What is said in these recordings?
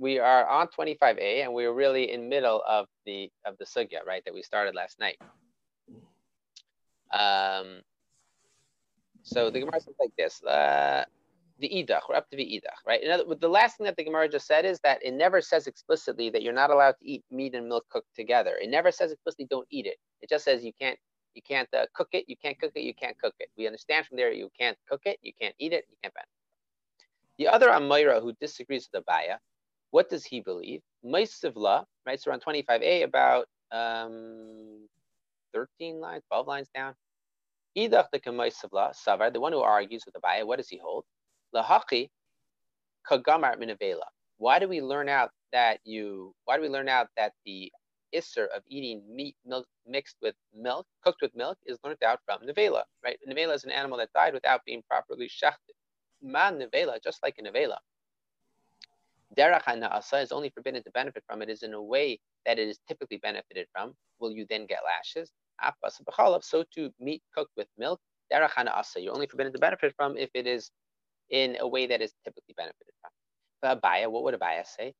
we are on 25a, and we're really in middle of the of the sugya, right, that we started last night. Um, so the Gemara says like this: uh, the idach, we're up to the idach, right? Other, the last thing that the Gemara just said is that it never says explicitly that you're not allowed to eat meat and milk cooked together. It never says explicitly don't eat it. It just says you can't you can't uh, cook it, you can't cook it, you can't cook it. We understand from there you can't cook it, you can't eat it, you can't. The other Amora who disagrees with Abaye, what does he believe? Maisivla, right? So around 25a, about um, 13 lines, 12 lines down. Idach the Kamaisivla, Savar, the one who argues with Abaye, what does he hold? Lahaki kagamar minavela. Why do we learn out that you? Why do we learn out that the isser of eating meat milk mixed with milk, cooked with milk, is learned out from nevela, right? Nevela is an animal that died without being properly shechted. Man nevela, just like a nevela. Derech asa is only forbidden to benefit from it is in a way that it is typically benefited from. Will you then get lashes? So to meat cooked with milk, derech asa, you're only forbidden to benefit from if it is in a way that is typically benefited from. Abaye, what would Abaye say?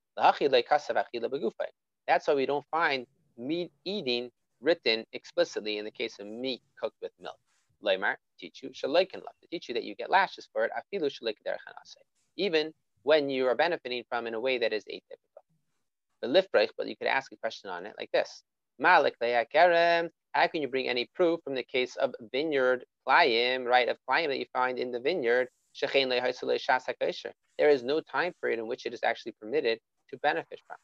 That's why we don't find meat eating written explicitly in the case of meat cooked with milk. Leimar, teach you, shalikin love, to teach you that you get lashes for it, afilu even when you are benefiting from in a way that is atypical. The lifreich, but you could ask a question on it like this. Malik how can you bring any proof from the case of vineyard klayim, right, of klayim that you find in the vineyard? There is no time period in which it is actually permitted to benefit from.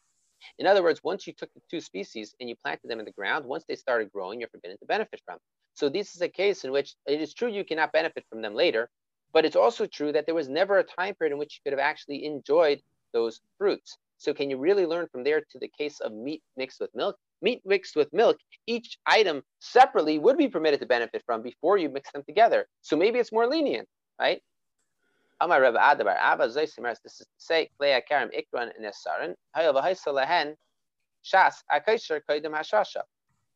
In other words, once you took the two species and you planted them in the ground, once they started growing, you're forbidden to benefit from. So this is a case in which it is true you cannot benefit from them later, but it's also true that there was never a time period in which you could have actually enjoyed those fruits. So can you really learn from there to the case of meat mixed with milk? Meat mixed with milk, each item separately would be permitted to benefit from before you mix them together. So maybe it's more lenient, right? Amar Adabar Abba this is to say, Klea Karim Ikran Hayava Haisalahen, Shas Kaidim Hashasha.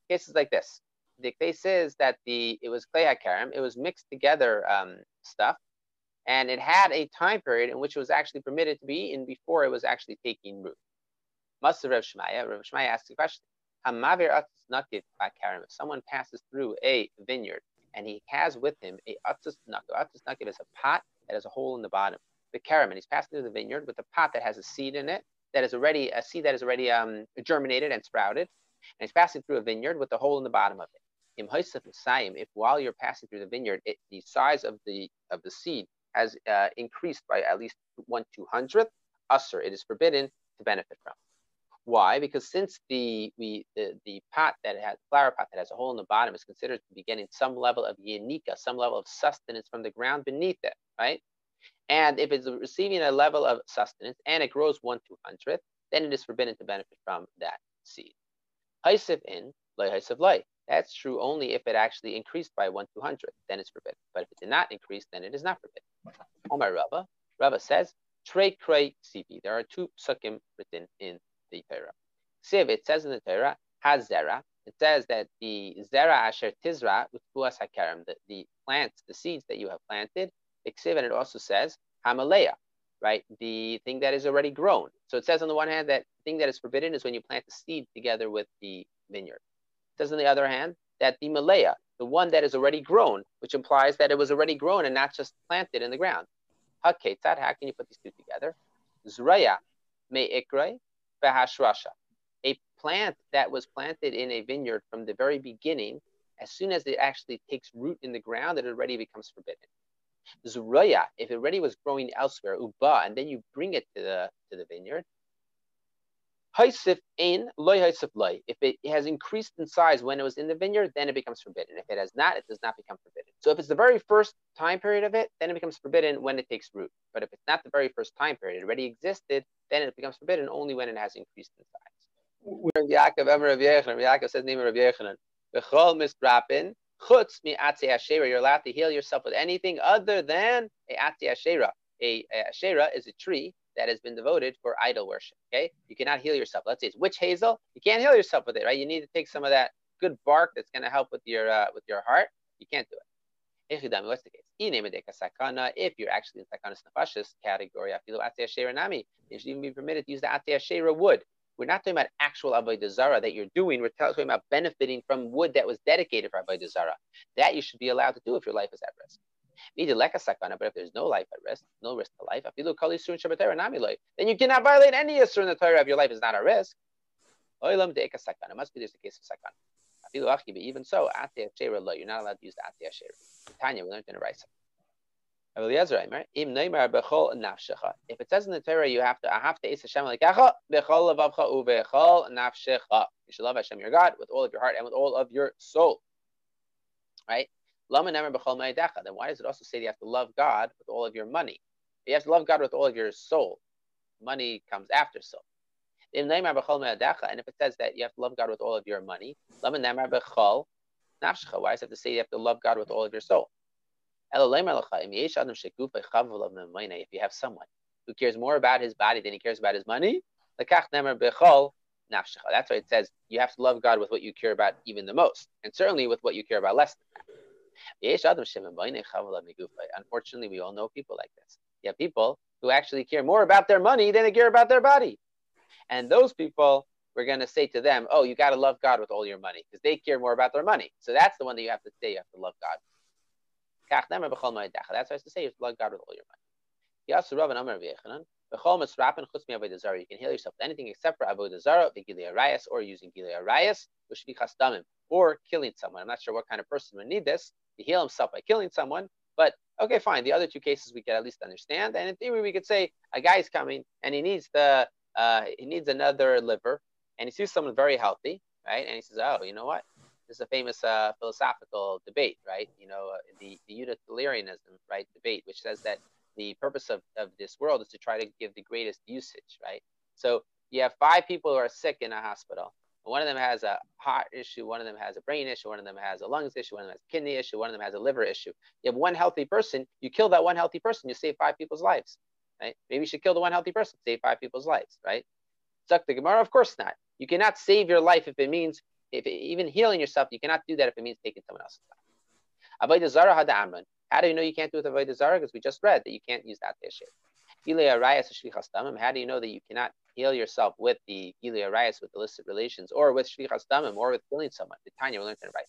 Cases like this. The case is that the it was Klea Karim, it was mixed together um, stuff, and it had a time period in which it was actually permitted to be eaten before it was actually taking root. Must Rev Shmaya, Rev Shmaya asked the question, Hamavir Karim, if someone passes through a vineyard and he has with him a Atis Nakit, Atis Nakit is a pot that has a hole in the bottom. The caram, he's passing through the vineyard with a pot that has a seed in it, that is already a seed that is already um, germinated and sprouted, and he's passing through a vineyard with a hole in the bottom of it. If while you're passing through the vineyard, it, the size of the of the seed has uh, increased by at least one two hundredth, usher, it is forbidden to benefit from. Why? Because since the we the, the pot that has flower pot that has a hole in the bottom is considered to be getting some level of yanika, some level of sustenance from the ground beneath it, right? And if it's receiving a level of sustenance and it grows one two hundredth, then it is forbidden to benefit from that seed. Haisif in, lay haisif. That's true only if it actually increased by one two hundredth, then it's forbidden. But if it did not increase, then it is not forbidden. Omar Rava, Rava says, Trey Krei Sivi. There are two sukkim written in the Torah. Siv, it says in the Torah, has zera. It says that the zera asher tizra with buas hakarim, the, the plants, the seeds that you have planted, Iksiv, and it also says Hamalea, right? The thing that is already grown. So it says on the one hand that the thing that is forbidden is when you plant the seed together with the vineyard. It says on the other hand that the Malaya, the one that is already grown, which implies that it was already grown and not just planted in the ground. Haketzad, how can you put these two together? Zraya me ikrai bahashrasha. A plant that was planted in a vineyard from the very beginning, as soon as it actually takes root in the ground, it already becomes forbidden. Zuraya, if it already was growing elsewhere, uba, and then you bring it to the to the vineyard. Haisif in loy haisif loy. If it has increased in size when it was in the vineyard, then it becomes forbidden. If it has not, it does not become forbidden. So if it's the very first time period of it, then it becomes forbidden when it takes root. But if it's not the very first time period, it already existed, then it becomes forbidden only when it has increased in size. Yaakov, Yaakov says, name of Yochanan. B'chol misdrapin Chutz mi Asherah, you're allowed to heal yourself with anything other than a atzi Asherah. A, a Asherah is a tree that has been devoted for idol worship. Okay, you cannot heal yourself. Let's say it's witch hazel. You can't heal yourself with it, right? You need to take some of that good bark that's going to help with your uh, with your heart. You can't do it. What's the case? If you're actually in sakanas nefashis category, you should even be permitted to use the atei wood. We're not talking about actual avodah zara that you're doing. We're talking about benefiting from wood that was dedicated for avodah zara. That you should be allowed to do if your life is at risk. But if there's no life at risk, no risk to life, then you cannot violate any yisur in the Torah if your life is not at risk. It must be there's a case of sakana. Even so, you're not allowed to use the shera. Tanya, we learned in the Raisa. If it says in the Torah you have to, I have to is Hashem lekacha bechol ubechol nafshecha. You should love Hashem your God with all of your heart and with all of your soul. Right? Then why does it also say you have to love God with all of your money? You have to love God with all of your soul. Money comes after soul. And if it says that you have to love God with all of your money. Why does it have to say you have to love God with all of your soul? If you have someone who cares more about his body than he cares about his money, that's why it says you have to love God with what you care about even the most, and certainly with what you care about less than that. Unfortunately, we all know people like this. Have people who actually care more about their money than they care about their body. And those people, we're going to say to them, oh, you got to love God with all your money because they care more about their money. So that's the one that you have to say you have to love God that's why I used to say, you have to love God with all your mind. You can heal yourself with anything except for avodah zara, gilei arayas, or using gilei arayas, or killing someone. I'm not sure what kind of person would need this to heal himself by killing someone, but okay, fine. The other two cases we can at least understand. And in theory, we could say a guy's coming and he needs the uh, he needs another liver, and he sees someone very healthy, right? And he says, oh, you know what? This is a famous uh, philosophical debate, right? You know, uh, the, the utilitarianism, right, debate, which says that the purpose of, of this world is to try to give the greatest usage, right? So you have five people who are sick in a hospital. One of them has a heart issue, one of them has a brain issue, one of them has a lungs issue, one of them has a kidney issue, one of them has a liver issue. You have one healthy person, you kill that one healthy person, you save five people's lives, right? Maybe you should kill the one healthy person, save five people's lives, right? Suck the Gemara, of course not. You cannot save your life if it means if even healing yourself, you cannot do that if it means taking someone else's life. Avodah zara hada amran. How do you know you can't do it with avodah zara? Because we just read that you can't use that teshet. How do you know that you cannot heal yourself with the Gilei Arayas, with illicit relations, or with Shlichas Damim, or with killing someone? The Tanya learned in right.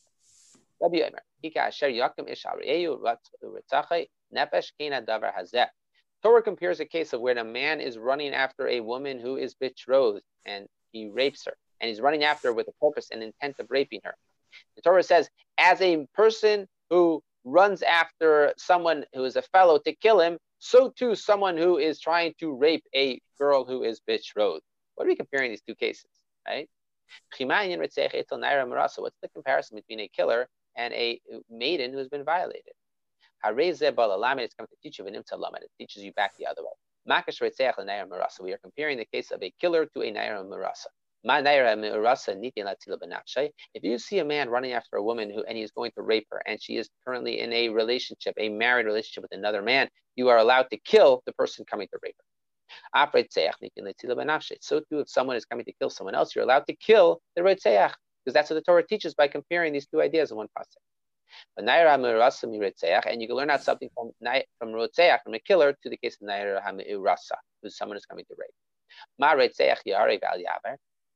Torah compares a case of when a man is running after a woman who is betrothed and he rapes her and he's running after her with a purpose and intent of raping her. The Torah says, as a person who runs after someone who is a fellow to kill him, so too someone who is trying to rape a girl who is betrothed. What are we comparing these two cases, right? What's the comparison between a killer and a maiden who's been violated? It's come to teach you it teaches you back the other way. We are comparing the case of a killer to a naira marasa. If you see a man running after a woman who and he's going to rape her and she is currently in a relationship, a married relationship with another man, you are allowed to kill the person coming to rape her. So too, if someone is coming to kill someone else, you're allowed to kill the Retzeach, because that's what the Torah teaches by comparing these two ideas in one pasuk. And you can learn out something from from Rotzeach, from a killer, to the case of Naira Hami'urasa, who's someone who's coming to rape.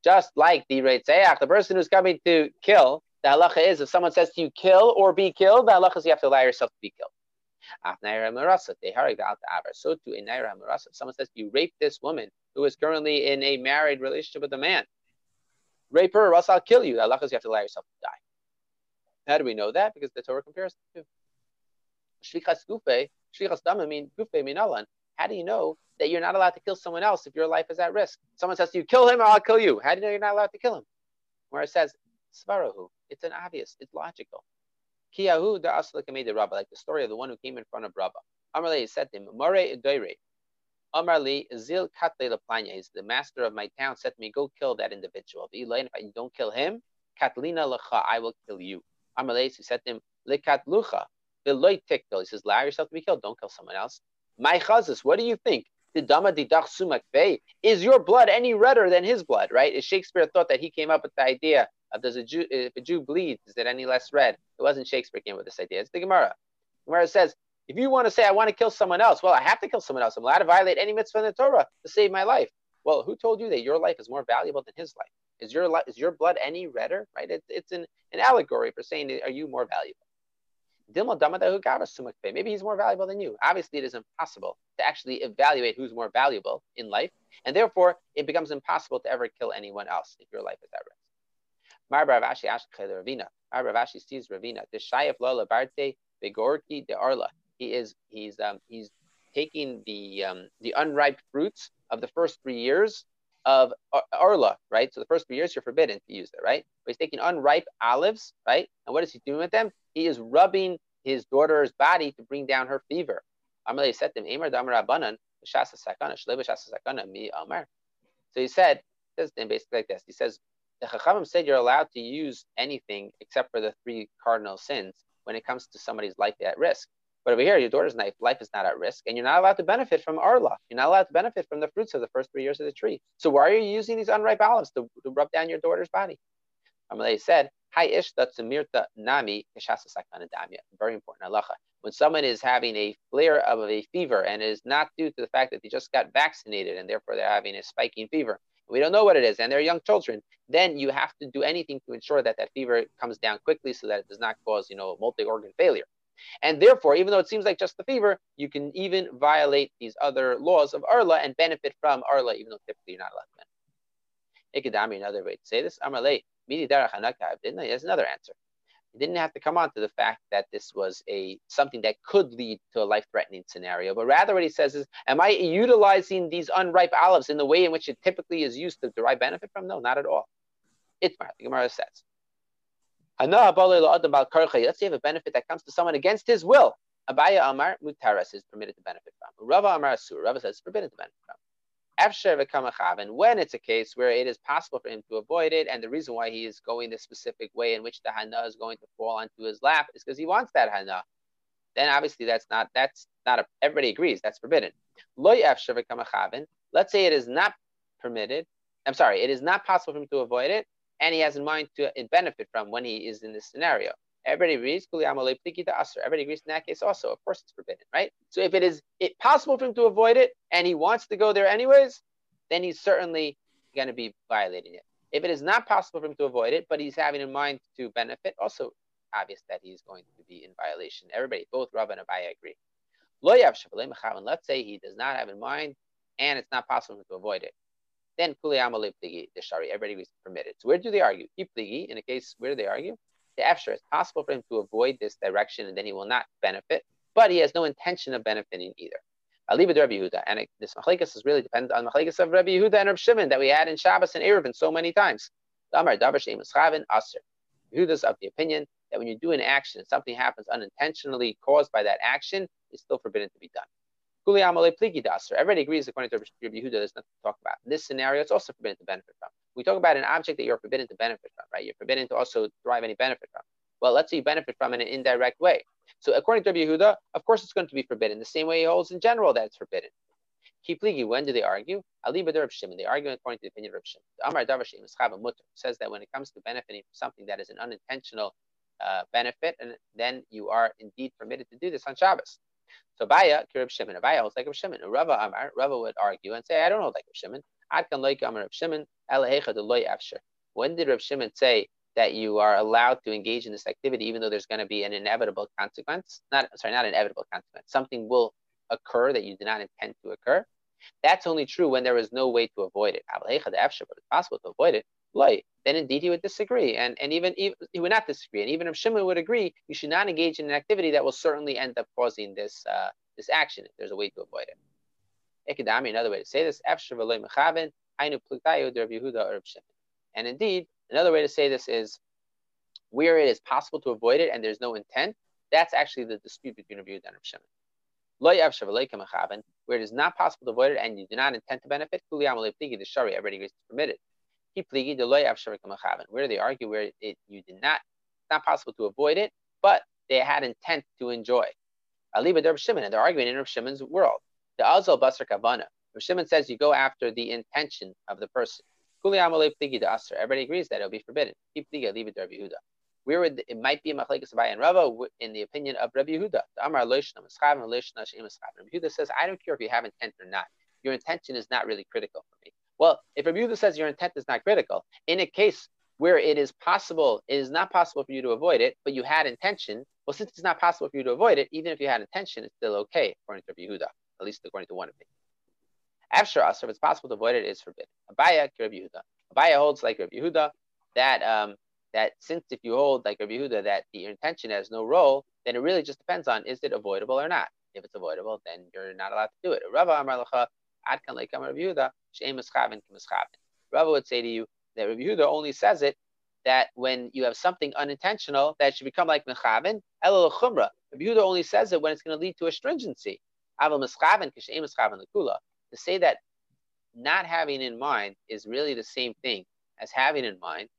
Just like the Reitzeach, the person who's coming to kill, the halacha is if someone says to you kill or be killed, the halacha is you have to allow yourself to be killed. So to a naira marasa, someone says you rape this woman who is currently in a married relationship with a man. Rape her, or else I'll kill you. The halacha is you have to allow yourself to die. How do we know that? Because the Torah compares the two. Dama mean. How do you know that you're not allowed to kill someone else if your life is at risk? Someone says to you, kill him or I'll kill you. How do you know you're not allowed to kill him? Where it says, Svarahu, it's an obvious, it's logical. Kiyahu Aslaka Rabba, like the story of the one who came in front of Rabba. Amarle said to him, Mare Edoire. Amarli Zil Katle Laplanya, he's the master of my town, said to me, Go kill that individual. If I don't kill him, Katlina Lacha, I will kill you. Amarle, said to him, Likat Lucha. He says, Allow yourself to be killed, don't kill someone else. My chazis, what do you think? Is your blood any redder than his blood, right? Is Shakespeare thought that he came up with the idea of does a Jew, if a Jew bleeds, is it any less red? It wasn't Shakespeare came up with this idea. It's the Gemara. Gemara says, If you want to say, I want to kill someone else, well, I have to kill someone else. I'm allowed to violate any mitzvah in the Torah to save my life. Well, who told you that your life is more valuable than his life? Is your is your blood any redder? Right? It, it's an, an allegory for saying, are you more valuable? Maybe he's more valuable than you. Obviously, it is impossible to actually evaluate who's more valuable in life, and therefore it becomes impossible to ever kill anyone else if your life is at risk. Mar Ravashi Ravina. Mar Ravashi sees Ravina. The Shayef Lola Barte Begorki de Arla. He is he's um, he's taking the um, the unripe fruits of the first three years of Arla, right? So the first three years you're forbidden to use it, right? But he's taking unripe olives, right? And what is he doing with them? He is rubbing his daughter's body to bring down her fever. So he said, basically like this. He says, the Chachamim said you're allowed to use anything except for the three cardinal sins when it comes to somebody's life at risk. But over here, your daughter's life, life is not at risk, and you're not allowed to benefit from arla. You're not allowed to benefit from the fruits of the first three years of the tree. So why are you using these unripe olives to, to rub down your daughter's body? Amalei said, Hi ishta tzumirta nami Very important halacha. When someone is having a flare of a fever and it is not due to the fact that they just got vaccinated and therefore they're having a spiking fever, we don't know what it is, and they're young children, then you have to do anything to ensure that that fever comes down quickly so that it does not cause, you know, multi-organ failure. And therefore, even though it seems like just the fever, you can even violate these other laws of Arla and benefit from Arla, even though typically you're not allowed to benefit. another way to say this, Amalei, Midi didn't? There's another answer. It didn't have to come on to the fact that this was a something that could lead to a life-threatening scenario, but rather what he says is, am I utilizing these unripe olives in the way in which it typically is used to derive benefit from? No, not at all. Itmar, the Gemara says. Let's say you have a benefit that comes to someone against his will. Abaya Amar Mutaras is permitted to benefit from. Rava Amar Asur, Rava says it's forbidden to benefit from when it's a case where it is possible for him to avoid it, and the reason why he is going the specific way in which the hana is going to fall onto his lap is because he wants that hana. Then obviously that's not that's not a, everybody agrees that's forbidden. Let's say it is not permitted. I'm sorry, it is not possible for him to avoid it, and he has in mind to benefit from when he is in this scenario. Everybody agrees. Everybody agrees in that case also. Of course, it's forbidden, right? So if it is it possible for him to avoid it and he wants to go there anyways, then he's certainly going to be violating it. If it is not possible for him to avoid it, but he's having in mind to benefit, also obvious that he's going to be in violation. Everybody, both Rav and Abaya agree. Let's say he does not have in mind and it's not possible to avoid it. Then the shari, everybody is permitted. So where do they argue? In a case where they argue? the afshar, it's possible for him to avoid this direction and then he will not benefit, but he has no intention of benefiting either. Rabbi Yehuda. And it, this machlekes is really dependent on machlekes of Rabbi Yehuda and Rabbi Shimon that we had in Shabbos and Eruvin so many times. Damar Davar Shem Chavin Aser. Yehuda's of the opinion that when you do an action and something happens unintentionally caused by that action, it's still forbidden to be done. Everybody agrees, according to Rabbi Yehuda, there's nothing to talk about. In this scenario, it's also forbidden to benefit from. We talk about an object that you're forbidden to benefit from, right? You're forbidden to also derive any benefit from. Well, let's say you benefit from in an indirect way. So according to Rabbi Yehuda, of course it's going to be forbidden, the same way he holds in general that it's forbidden. Kipligi, when do they argue? Ali Badar Shimon. They argue according to the opinion of Rav Shimon. Amar Davashim says that when it comes to benefiting from something that is an unintentional uh, benefit, and then you are indeed permitted to do this on Shabbos. So Baya, Kirib Shimon, Baya holds like Rav Shimon. Rava um, Amar, Rava would argue and say, I don't hold like Rav Shimon. Ad kan like Amar Rav Shimon, Elahecha de loy afsher. When did Rav Shimon say that you are allowed to engage in this activity, even though there's going to be an inevitable consequence? Not sorry, not an inevitable consequence. Something will occur that you did not intend to occur. That's only true when there is no way to avoid it. But it's possible to avoid it. Then indeed he would disagree, and and even, he would not disagree, and even if Shimon would agree, you should not engage in an activity that will certainly end up causing this uh, this action if there's a way to avoid it. Ikadami, another way to say this, and indeed, another way to say this is where it is possible to avoid it and there's no intent. That's actually the dispute between Rabbi Yehuda and Rabbi Shimon. Where it is not possible to avoid it and you do not intend to benefit, everybody agrees it's permitted. Where they argue where it, you did not, it's not possible to avoid it, but they had intent to enjoy. Aliba Rav Shimon, and they're arguing in Rav Shimon's world. The Azal Basar Kavana. Rav Shimon says you go after the intention of the person. Everybody agrees that it'll be forbidden. Where would it might be machlekes Abaye and Rava in the opinion of Rabbi Yehuda. Amar Rabbi Yehuda says, I don't care if you have intent or not. Your intention is not really critical. Well, if Rabbi Yehuda says your intent is not critical, in a case where it is possible, it is not possible for you to avoid it, but you had intention. Well, since it's not possible for you to avoid it, even if you had intention, it's still okay, according to Rabbi Yehuda, at least according to one of opinion. After us, if it's possible to avoid it, it is forbidden. Abaya, Rabbi Yehuda. Abaya holds like Rabbi Yehuda that um, that since if you hold like Rabbi Yehuda that the intention has no role, then it really just depends on is it avoidable or not. If it's avoidable, then you're not allowed to do it. Rava Amar Lacha Adkan like Rabbi Yehuda Rava would say to you that Rabbi Yehuda only says it that when you have something unintentional that should become like mechaven, elul chumra. Rabbi Yehuda only says it when it's going to lead to astringency. Lekula. To say that not having in mind is really the same thing as having in mind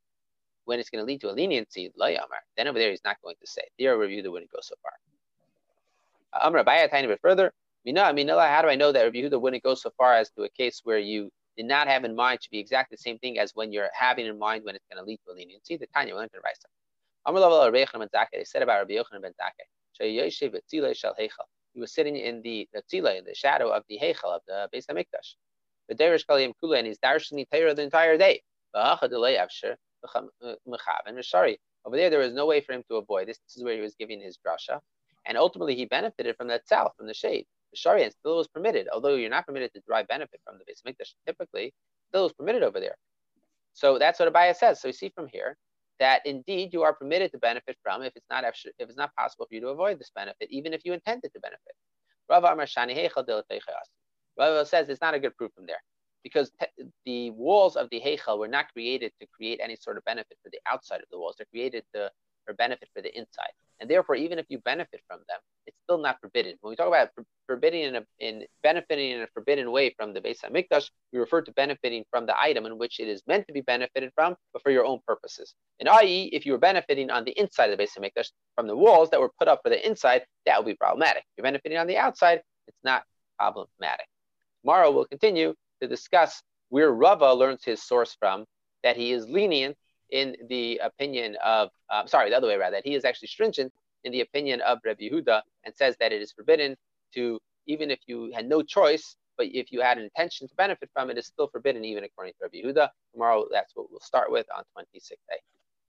when it's going to lead to a leniency, then over there he's not going to say. There, Rabbi Yehuda wouldn't go so far. Amr Abaya, a tiny bit further. Mina, I mean, how do I know that Yehuda wouldn't go so far as to a case where you did not have in mind to be exactly the same thing as when you're having in mind when it's going to lead to a leniency? The Tanya will enter Raisa. They said about Rabbi Yochanan ben Zakkai, he was sitting in the, the tzila, in the shadow of the Heichel, of the Beis HaMikdash. The Derish Kaliyim Kula, and he's darshaning Torah the entire day. Uh, Over there, there was no way for him to avoid this. This is where he was giving his drasha. And ultimately, he benefited from that south, from the shade. Sharia still was permitted, although you're not permitted to derive benefit from the Beis Mikdash typically, still was permitted over there. So that's what Abaya says. So you see from here that indeed you are permitted to benefit from if it's not if it's not possible for you to avoid this benefit, even if you intended to benefit. Rav says it's not a good proof from there because te- the walls of the Heichel were not created to create any sort of benefit for the outside of the walls. They're created to, for benefit for the inside. And therefore, even if you benefit from them, it's still not forbidden. When we talk about forbidding in, a, in benefiting in a forbidden way from the Beis Hamikdash, we refer to benefiting from the item in which it is meant to be benefited from, but for your own purposes. And i.e., if you were benefiting on the inside of the Beis Hamikdash from the walls that were put up for the inside, that would be problematic. If you're benefiting on the outside, it's not problematic. Tomorrow we'll continue to discuss where Rava learns his source from, that he is lenient in the opinion of, uh, sorry, the other way around, that he is actually stringent in the opinion of Rabbi Yehuda and says that it is forbidden to, even if you had no choice, but if you had an intention to benefit from it, it's still forbidden even according to Rabbi Yehuda. Tomorrow, that's what we'll start with on 26th day.